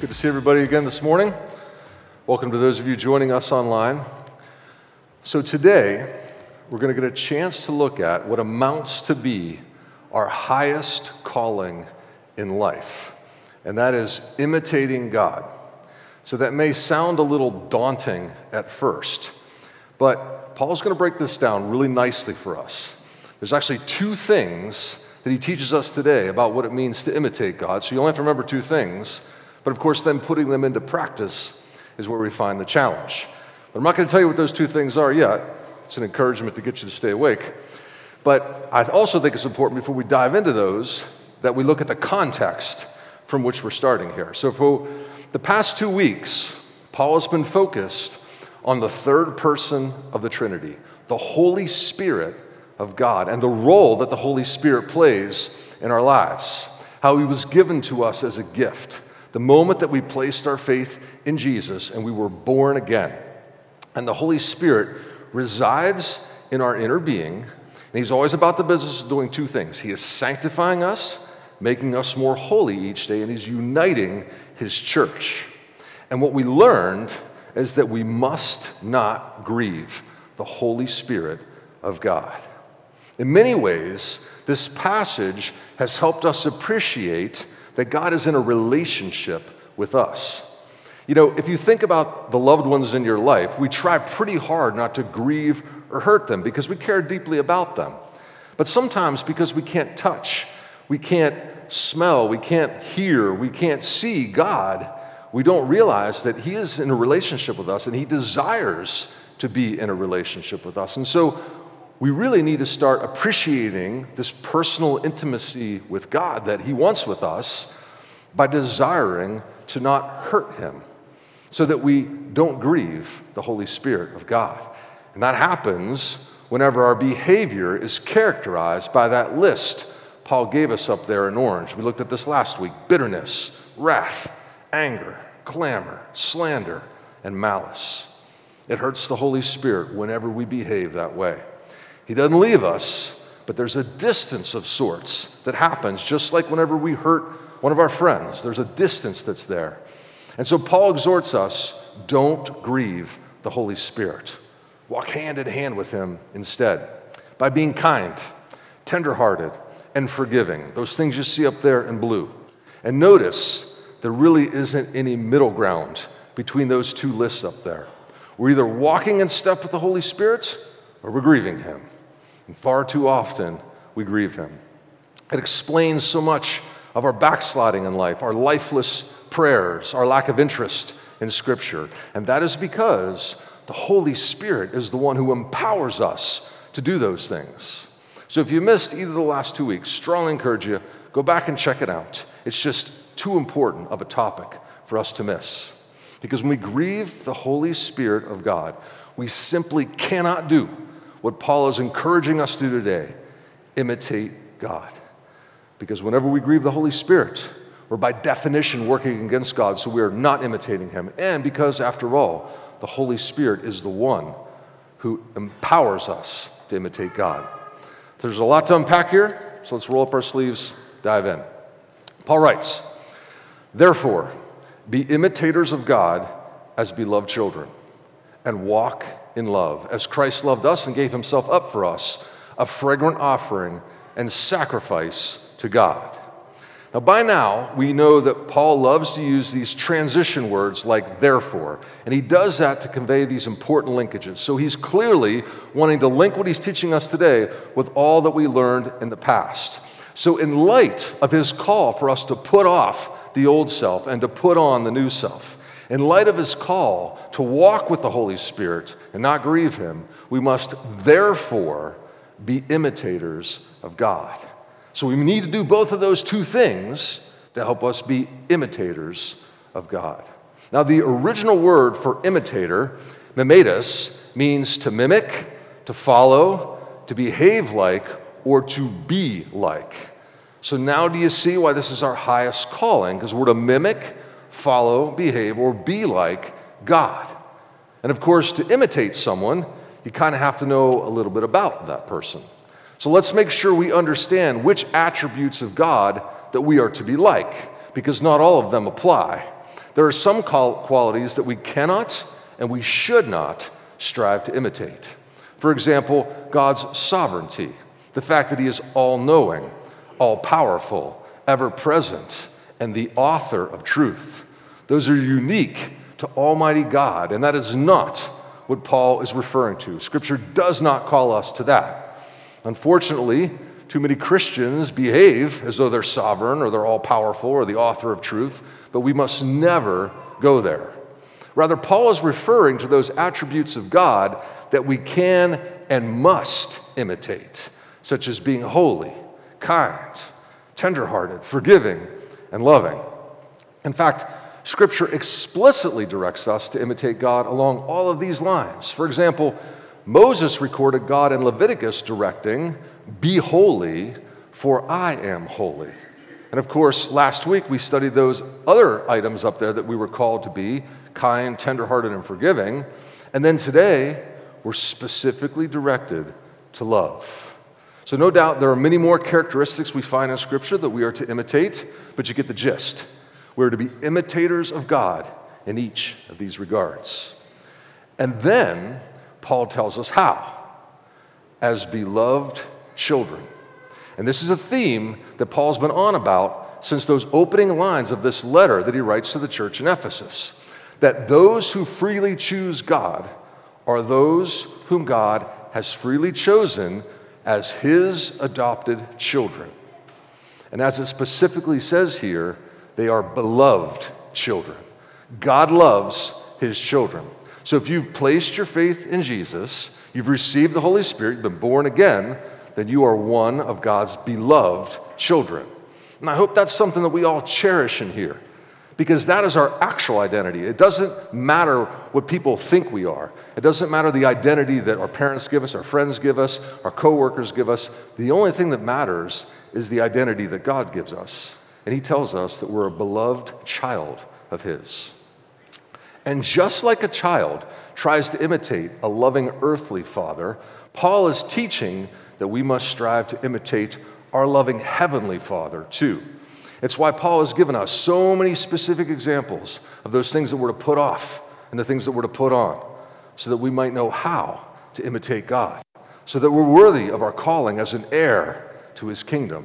Good to see everybody again this morning. Welcome to those of you joining us online. So, today, we're going to get a chance to look at what amounts to be our highest calling in life, and that is imitating God. So, that may sound a little daunting at first, but Paul's going to break this down really nicely for us. There's actually two things that he teaches us today about what it means to imitate God. So, you only have to remember two things. But of course, then putting them into practice is where we find the challenge. But I'm not going to tell you what those two things are yet. It's an encouragement to get you to stay awake. But I also think it's important before we dive into those that we look at the context from which we're starting here. So, for the past two weeks, Paul has been focused on the third person of the Trinity, the Holy Spirit of God, and the role that the Holy Spirit plays in our lives, how he was given to us as a gift the moment that we placed our faith in Jesus and we were born again. And the Holy Spirit resides in our inner being, and He's always about the business of doing two things He is sanctifying us, making us more holy each day, and He's uniting His church. And what we learned is that we must not grieve the Holy Spirit of God. In many ways, this passage has helped us appreciate that God is in a relationship with us. You know, if you think about the loved ones in your life, we try pretty hard not to grieve or hurt them because we care deeply about them. But sometimes because we can't touch, we can't smell, we can't hear, we can't see God, we don't realize that He is in a relationship with us and He desires to be in a relationship with us. And so we really need to start appreciating this personal intimacy with God that He wants with us by desiring to not hurt Him so that we don't grieve the Holy Spirit of God. And that happens whenever our behavior is characterized by that list Paul gave us up there in orange. We looked at this last week bitterness, wrath, anger, clamor, slander, and malice. It hurts the Holy Spirit whenever we behave that way. He doesn't leave us, but there's a distance of sorts that happens just like whenever we hurt one of our friends. There's a distance that's there. And so Paul exhorts us don't grieve the Holy Spirit. Walk hand in hand with him instead by being kind, tenderhearted, and forgiving. Those things you see up there in blue. And notice there really isn't any middle ground between those two lists up there. We're either walking in step with the Holy Spirit or we're grieving him. And far too often, we grieve him. It explains so much of our backsliding in life, our lifeless prayers, our lack of interest in Scripture. And that is because the Holy Spirit is the one who empowers us to do those things. So if you missed either the last two weeks, strongly encourage you, go back and check it out. It's just too important of a topic for us to miss. Because when we grieve the Holy Spirit of God, we simply cannot do what Paul is encouraging us to do today imitate God. Because whenever we grieve the Holy Spirit, we're by definition working against God, so we are not imitating Him. And because, after all, the Holy Spirit is the one who empowers us to imitate God. There's a lot to unpack here, so let's roll up our sleeves, dive in. Paul writes, Therefore, be imitators of God as beloved children, and walk in love, as Christ loved us and gave himself up for us, a fragrant offering and sacrifice to God. Now, by now, we know that Paul loves to use these transition words like therefore, and he does that to convey these important linkages. So he's clearly wanting to link what he's teaching us today with all that we learned in the past. So, in light of his call for us to put off the old self and to put on the new self, in light of his call to walk with the Holy Spirit and not grieve him, we must therefore be imitators of God. So we need to do both of those two things to help us be imitators of God. Now, the original word for imitator, mimetus, means to mimic, to follow, to behave like, or to be like. So now do you see why this is our highest calling? Because we're to mimic, follow, behave, or be like God. And of course, to imitate someone, you kind of have to know a little bit about that person. So let's make sure we understand which attributes of God that we are to be like, because not all of them apply. there are some qualities that we cannot and we should not strive to imitate. For example, God's sovereignty, the fact that He is all knowing, all powerful, ever present, and the author of truth. Those are unique to Almighty God, and that is not what Paul is referring to. Scripture does not call us to that. Unfortunately, too many Christians behave as though they're sovereign or they're all powerful or the author of truth, but we must never go there. Rather, Paul is referring to those attributes of God that we can and must imitate, such as being holy, kind, tenderhearted, forgiving, and loving. In fact, Scripture explicitly directs us to imitate God along all of these lines. For example, Moses recorded God in Leviticus directing, Be holy, for I am holy. And of course, last week we studied those other items up there that we were called to be kind, tenderhearted, and forgiving. And then today, we're specifically directed to love. So, no doubt there are many more characteristics we find in Scripture that we are to imitate, but you get the gist. We're to be imitators of God in each of these regards. And then Paul tells us how as beloved children. And this is a theme that Paul's been on about since those opening lines of this letter that he writes to the church in Ephesus that those who freely choose God are those whom God has freely chosen as his adopted children. And as it specifically says here, they are beloved children. God loves his children. So if you've placed your faith in Jesus, you've received the Holy Spirit, you've been born again, then you are one of God's beloved children. And I hope that's something that we all cherish in here because that is our actual identity. It doesn't matter what people think we are. It doesn't matter the identity that our parents give us, our friends give us, our coworkers give us. The only thing that matters is the identity that God gives us. And he tells us that we're a beloved child of his. And just like a child tries to imitate a loving earthly father, Paul is teaching that we must strive to imitate our loving heavenly Father too. It's why Paul has given us so many specific examples of those things that we're to put off and the things that we're to put on, so that we might know how to imitate God, so that we're worthy of our calling as an heir to his kingdom.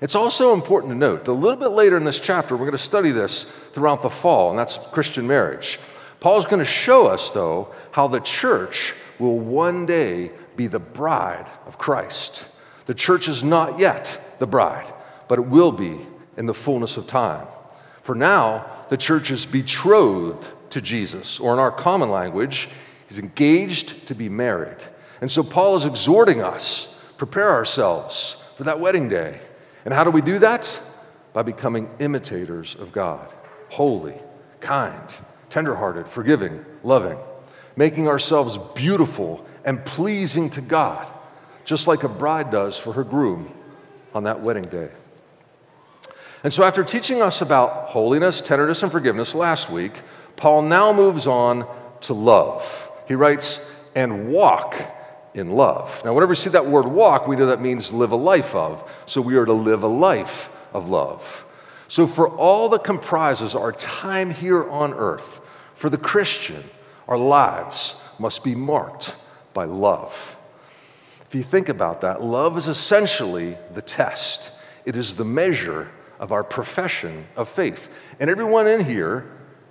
It's also important to note that a little bit later in this chapter, we're going to study this throughout the fall, and that's Christian marriage. Paul's going to show us, though, how the church will one day be the bride of Christ. The church is not yet the bride, but it will be in the fullness of time. For now, the church is betrothed to Jesus, or in our common language, he's engaged to be married. And so Paul is exhorting us prepare ourselves for that wedding day. And how do we do that? By becoming imitators of God, holy, kind, tenderhearted, forgiving, loving, making ourselves beautiful and pleasing to God, just like a bride does for her groom on that wedding day. And so, after teaching us about holiness, tenderness, and forgiveness last week, Paul now moves on to love. He writes, and walk in love. Now, whenever we see that word walk, we know that means live a life of. So, we are to live a life of love. So, for all that comprises our time here on earth, for the Christian, our lives must be marked by love. If you think about that, love is essentially the test, it is the measure of our profession of faith. And everyone in here,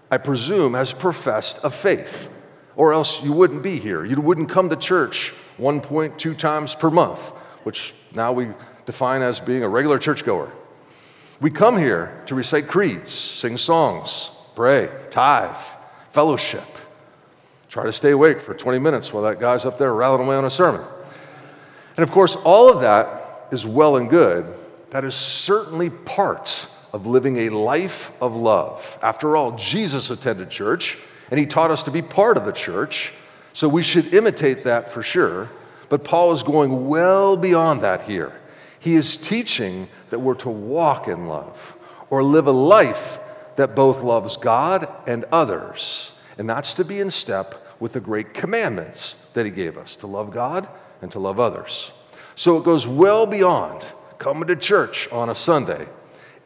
I presume, has professed a faith, or else you wouldn't be here. You wouldn't come to church 1.2 times per month, which now we define as being a regular churchgoer. We come here to recite creeds, sing songs, pray, tithe, fellowship. Try to stay awake for 20 minutes while that guy's up there rattling away on a sermon. And of course, all of that is well and good. That is certainly part of living a life of love. After all, Jesus attended church and he taught us to be part of the church, so we should imitate that for sure. But Paul is going well beyond that here. He is teaching that we're to walk in love or live a life that both loves God and others. And that's to be in step with the great commandments that he gave us to love God and to love others. So it goes well beyond coming to church on a Sunday.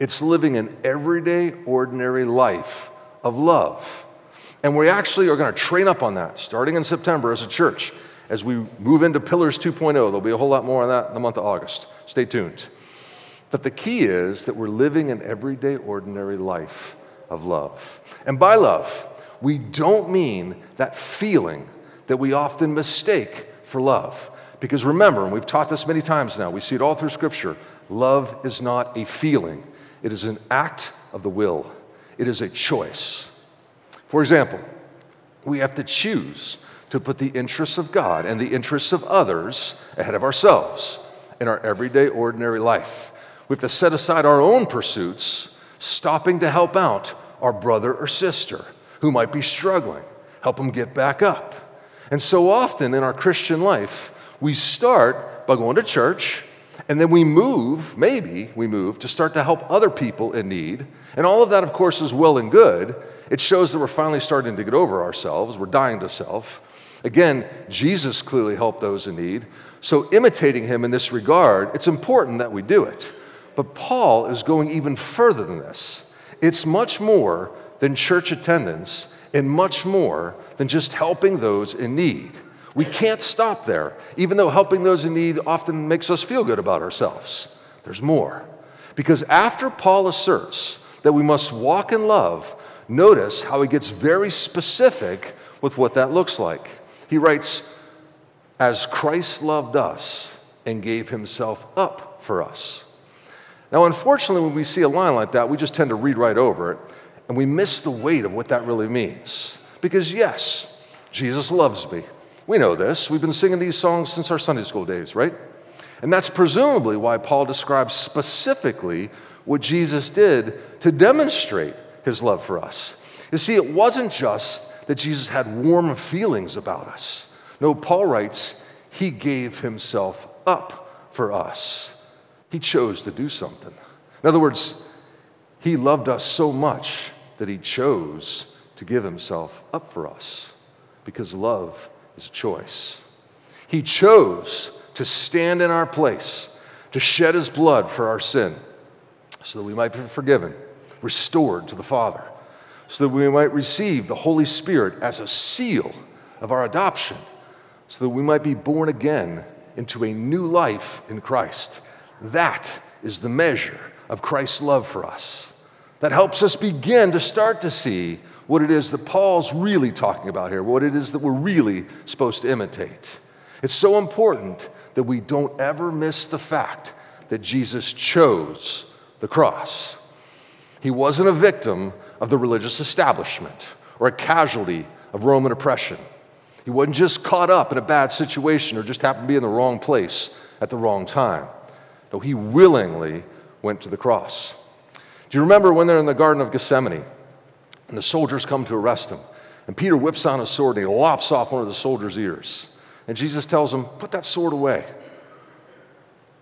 It's living an everyday, ordinary life of love. And we actually are going to train up on that starting in September as a church. As we move into Pillars 2.0, there'll be a whole lot more on that in the month of August. Stay tuned. But the key is that we're living an everyday, ordinary life of love. And by love, we don't mean that feeling that we often mistake for love. Because remember, and we've taught this many times now, we see it all through Scripture love is not a feeling, it is an act of the will, it is a choice. For example, we have to choose to put the interests of God and the interests of others ahead of ourselves in our everyday, ordinary life. We have to set aside our own pursuits, stopping to help out our brother or sister who might be struggling, help them get back up. And so often in our Christian life, we start by going to church, and then we move, maybe we move, to start to help other people in need. And all of that, of course, is well and good. It shows that we're finally starting to get over ourselves, we're dying to self. Again, Jesus clearly helped those in need. So, imitating him in this regard, it's important that we do it. But Paul is going even further than this. It's much more than church attendance and much more than just helping those in need. We can't stop there, even though helping those in need often makes us feel good about ourselves. There's more. Because after Paul asserts that we must walk in love, notice how he gets very specific with what that looks like. He writes, As Christ loved us and gave himself up for us. Now, unfortunately, when we see a line like that, we just tend to read right over it and we miss the weight of what that really means. Because, yes, Jesus loves me. We know this. We've been singing these songs since our Sunday school days, right? And that's presumably why Paul describes specifically what Jesus did to demonstrate his love for us. You see, it wasn't just that Jesus had warm feelings about us. No, Paul writes, he gave himself up for us. He chose to do something. In other words, he loved us so much that he chose to give himself up for us because love is a choice. He chose to stand in our place, to shed his blood for our sin, so that we might be forgiven, restored to the Father, so that we might receive the Holy Spirit as a seal of our adoption, so that we might be born again into a new life in Christ. That is the measure of Christ's love for us. That helps us begin to start to see what it is that Paul's really talking about here, what it is that we're really supposed to imitate. It's so important that we don't ever miss the fact that Jesus chose the cross. He wasn't a victim of the religious establishment or a casualty of Roman oppression. He wasn't just caught up in a bad situation or just happened to be in the wrong place at the wrong time. No, he willingly went to the cross. Do you remember when they're in the Garden of Gethsemane? And the soldiers come to arrest him. And Peter whips out his sword and he lops off one of the soldiers' ears. And Jesus tells him, Put that sword away.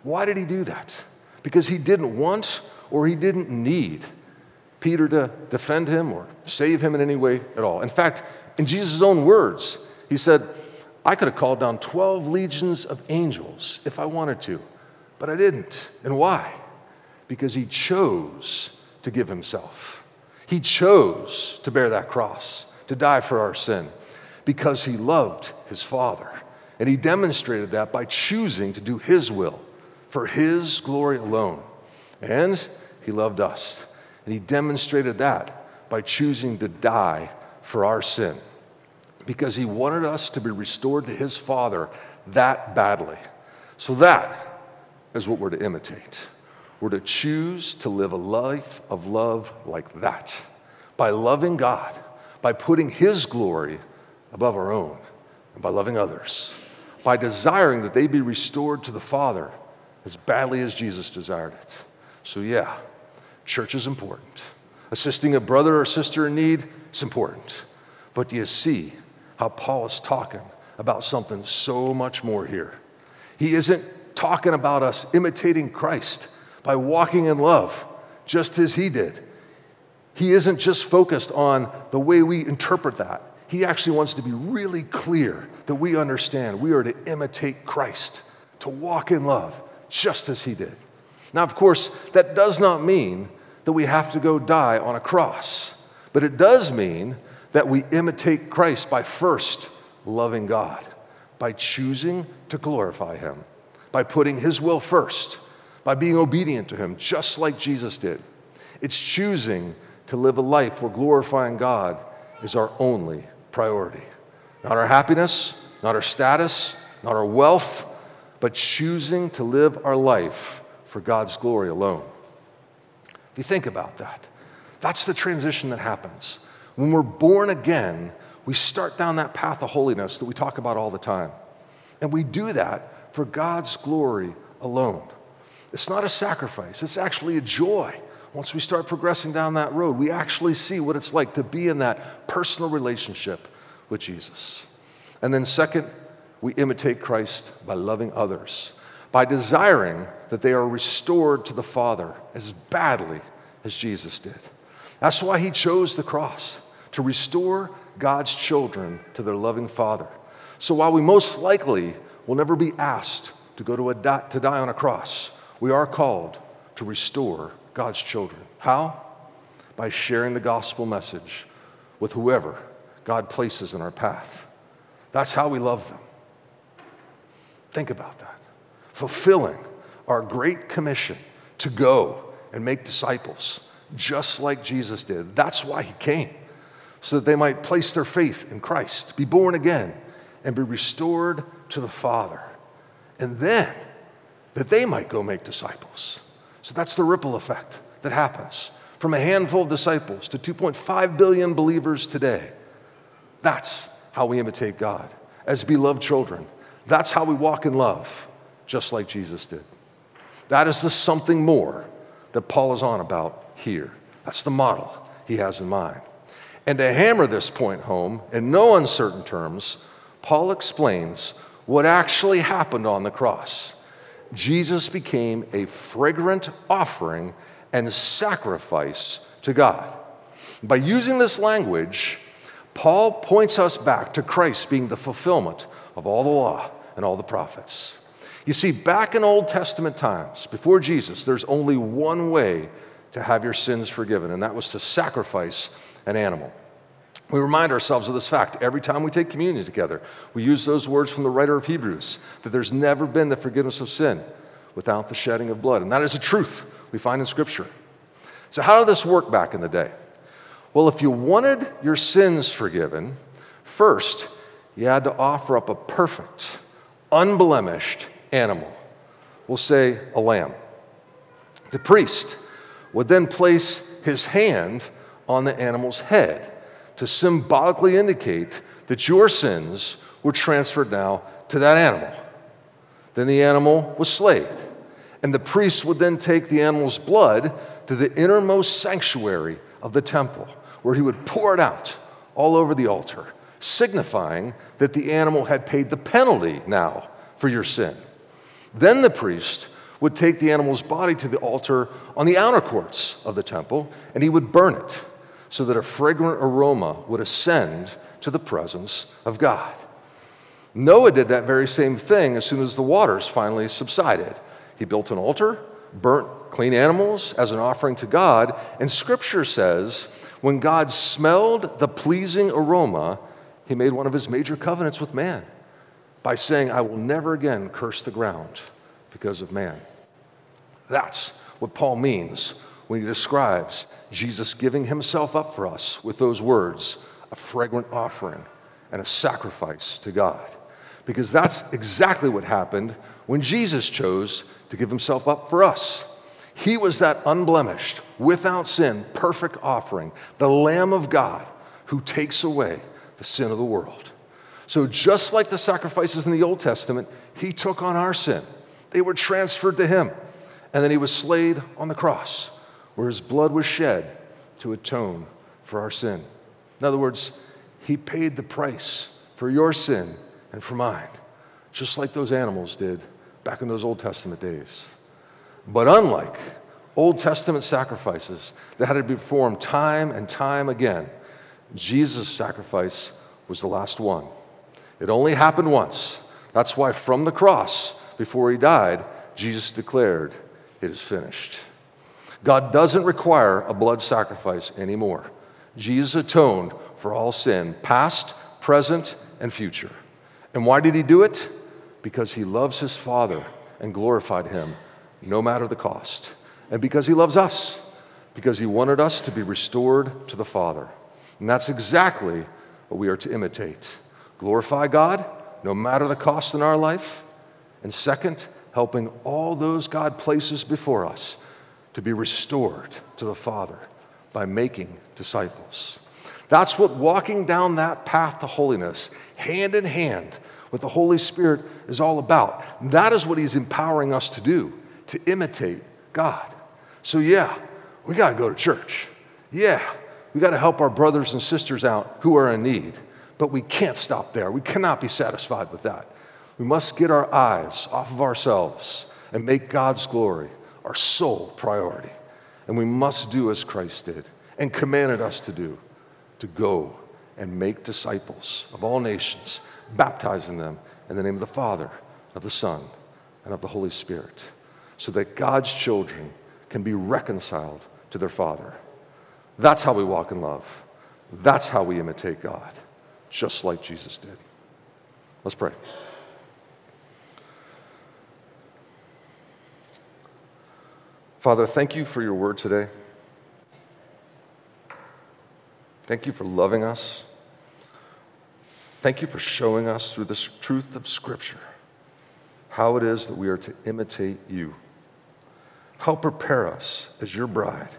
Why did he do that? Because he didn't want or he didn't need Peter to defend him or save him in any way at all. In fact, in Jesus' own words, he said, I could have called down 12 legions of angels if I wanted to, but I didn't. And why? Because he chose to give himself. He chose to bear that cross, to die for our sin, because he loved his Father. And he demonstrated that by choosing to do his will for his glory alone. And he loved us. And he demonstrated that by choosing to die for our sin, because he wanted us to be restored to his Father that badly. So that is what we're to imitate. We're to choose to live a life of love like that by loving God, by putting His glory above our own, and by loving others, by desiring that they be restored to the Father as badly as Jesus desired it. So, yeah, church is important. Assisting a brother or sister in need is important. But do you see how Paul is talking about something so much more here? He isn't talking about us imitating Christ by walking in love, just as he did. He isn't just focused on the way we interpret that. He actually wants to be really clear that we understand we are to imitate Christ, to walk in love, just as he did. Now, of course, that does not mean that we have to go die on a cross, But it does mean that we imitate Christ by first loving God, by choosing to glorify Him, by putting His will first, by being obedient to Him, just like Jesus did. It's choosing to live a life where glorifying God is our only priority. Not our happiness, not our status, not our wealth, but choosing to live our life for God's glory alone. If you think about that, that's the transition that happens. When we're born again, we start down that path of holiness that we talk about all the time. And we do that for God's glory alone. It's not a sacrifice, it's actually a joy. Once we start progressing down that road, we actually see what it's like to be in that personal relationship with Jesus. And then, second, we imitate Christ by loving others, by desiring that they are restored to the Father as badly as Jesus did. That's why he chose the cross, to restore God's children to their loving Father. So while we most likely will never be asked to go to, a di- to die on a cross, we are called to restore God's children. How? By sharing the gospel message with whoever God places in our path. That's how we love them. Think about that. Fulfilling our great commission to go and make disciples, just like Jesus did. That's why he came, so that they might place their faith in Christ, be born again, and be restored to the Father. And then that they might go make disciples. So that's the ripple effect that happens from a handful of disciples to 2.5 billion believers today. That's how we imitate God as beloved children. That's how we walk in love, just like Jesus did. That is the something more that Paul is on about here. That's the model he has in mind. And to hammer this point home in no uncertain terms, Paul explains what actually happened on the cross. Jesus became a fragrant offering and sacrifice to God. By using this language, Paul points us back to Christ being the fulfillment of all the law and all the prophets. You see, back in Old Testament times, before Jesus, there's only one way to have your sins forgiven, and that was to sacrifice an animal. We remind ourselves of this fact every time we take communion together. We use those words from the writer of Hebrews that there's never been the forgiveness of sin without the shedding of blood. And that is a truth we find in Scripture. So, how did this work back in the day? Well, if you wanted your sins forgiven, first, you had to offer up a perfect, unblemished animal. We'll say a lamb. The priest would then place his hand on the animal's head to symbolically indicate that your sins were transferred now to that animal. Then the animal was slayed, and the priest would then take the animal's blood to the innermost sanctuary of the temple where he would pour it out all over the altar, signifying that the animal had paid the penalty now for your sin. Then the priest would take the animal's body to the altar on the outer courts of the temple, and he would burn it so that a fragrant aroma would ascend to the presence of God. Noah did that very same thing as soon as the waters finally subsided. He built an altar, burnt clean animals as an offering to God, and scripture says when God smelled the pleasing aroma, he made one of his major covenants with man by saying, I will never again curse the ground because of man. That's what Paul means when he describes Jesus giving himself up for us with those words a fragrant offering and a sacrifice to God. Because that's exactly what happened when Jesus chose to give himself up for us. He was that unblemished, without sin, perfect offering, the Lamb of God who takes away the sin of the world. So, just like the sacrifices in the Old Testament, he took on our sin. They were transferred to him. And then he was slayed on the cross, where his blood was shed to atone for our sin. In other words, he paid the price for your sin and for mine, just like those animals did back in those Old Testament days. But unlike Old Testament sacrifices that had to be performed time and time again, Jesus' sacrifice was the last one. It only happened once. That's why from the cross, before he died, Jesus declared, It is finished. God doesn't require a blood sacrifice anymore. Jesus atoned for all sin, past, present, and future. And why did he do it? Because he loves his Father and glorified him no matter the cost. And because he loves us, because he wanted us to be restored to the Father. And that's exactly what we are to imitate. Glorify God no matter the cost in our life. And second, helping all those God places before us to be restored to the Father by making disciples. That's what walking down that path to holiness, hand in hand with the Holy Spirit, is all about. That is what He's empowering us to do, to imitate God. So, yeah, we got to go to church. Yeah, we got to help our brothers and sisters out who are in need. But we can't stop there. We cannot be satisfied with that. We must get our eyes off of ourselves and make God's glory our sole priority. And we must do as Christ did and commanded us to do to go and make disciples of all nations, baptizing them in the name of the Father, of the Son, and of the Holy Spirit, so that God's children can be reconciled to their Father. That's how we walk in love. That's how we imitate God, just like Jesus did. Let's pray. Father, thank you for your word today. Thank you for loving us. Thank you for showing us through this truth of Scripture how it is that we are to imitate you. Help prepare us as your bride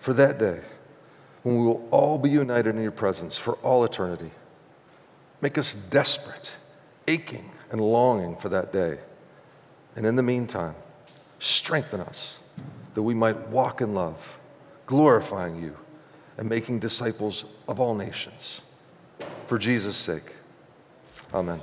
for that day when we will all be united in your presence for all eternity. Make us desperate, aching, and longing for that day. And in the meantime, strengthen us that we might walk in love, glorifying you and making disciples of all nations. For Jesus' sake, amen.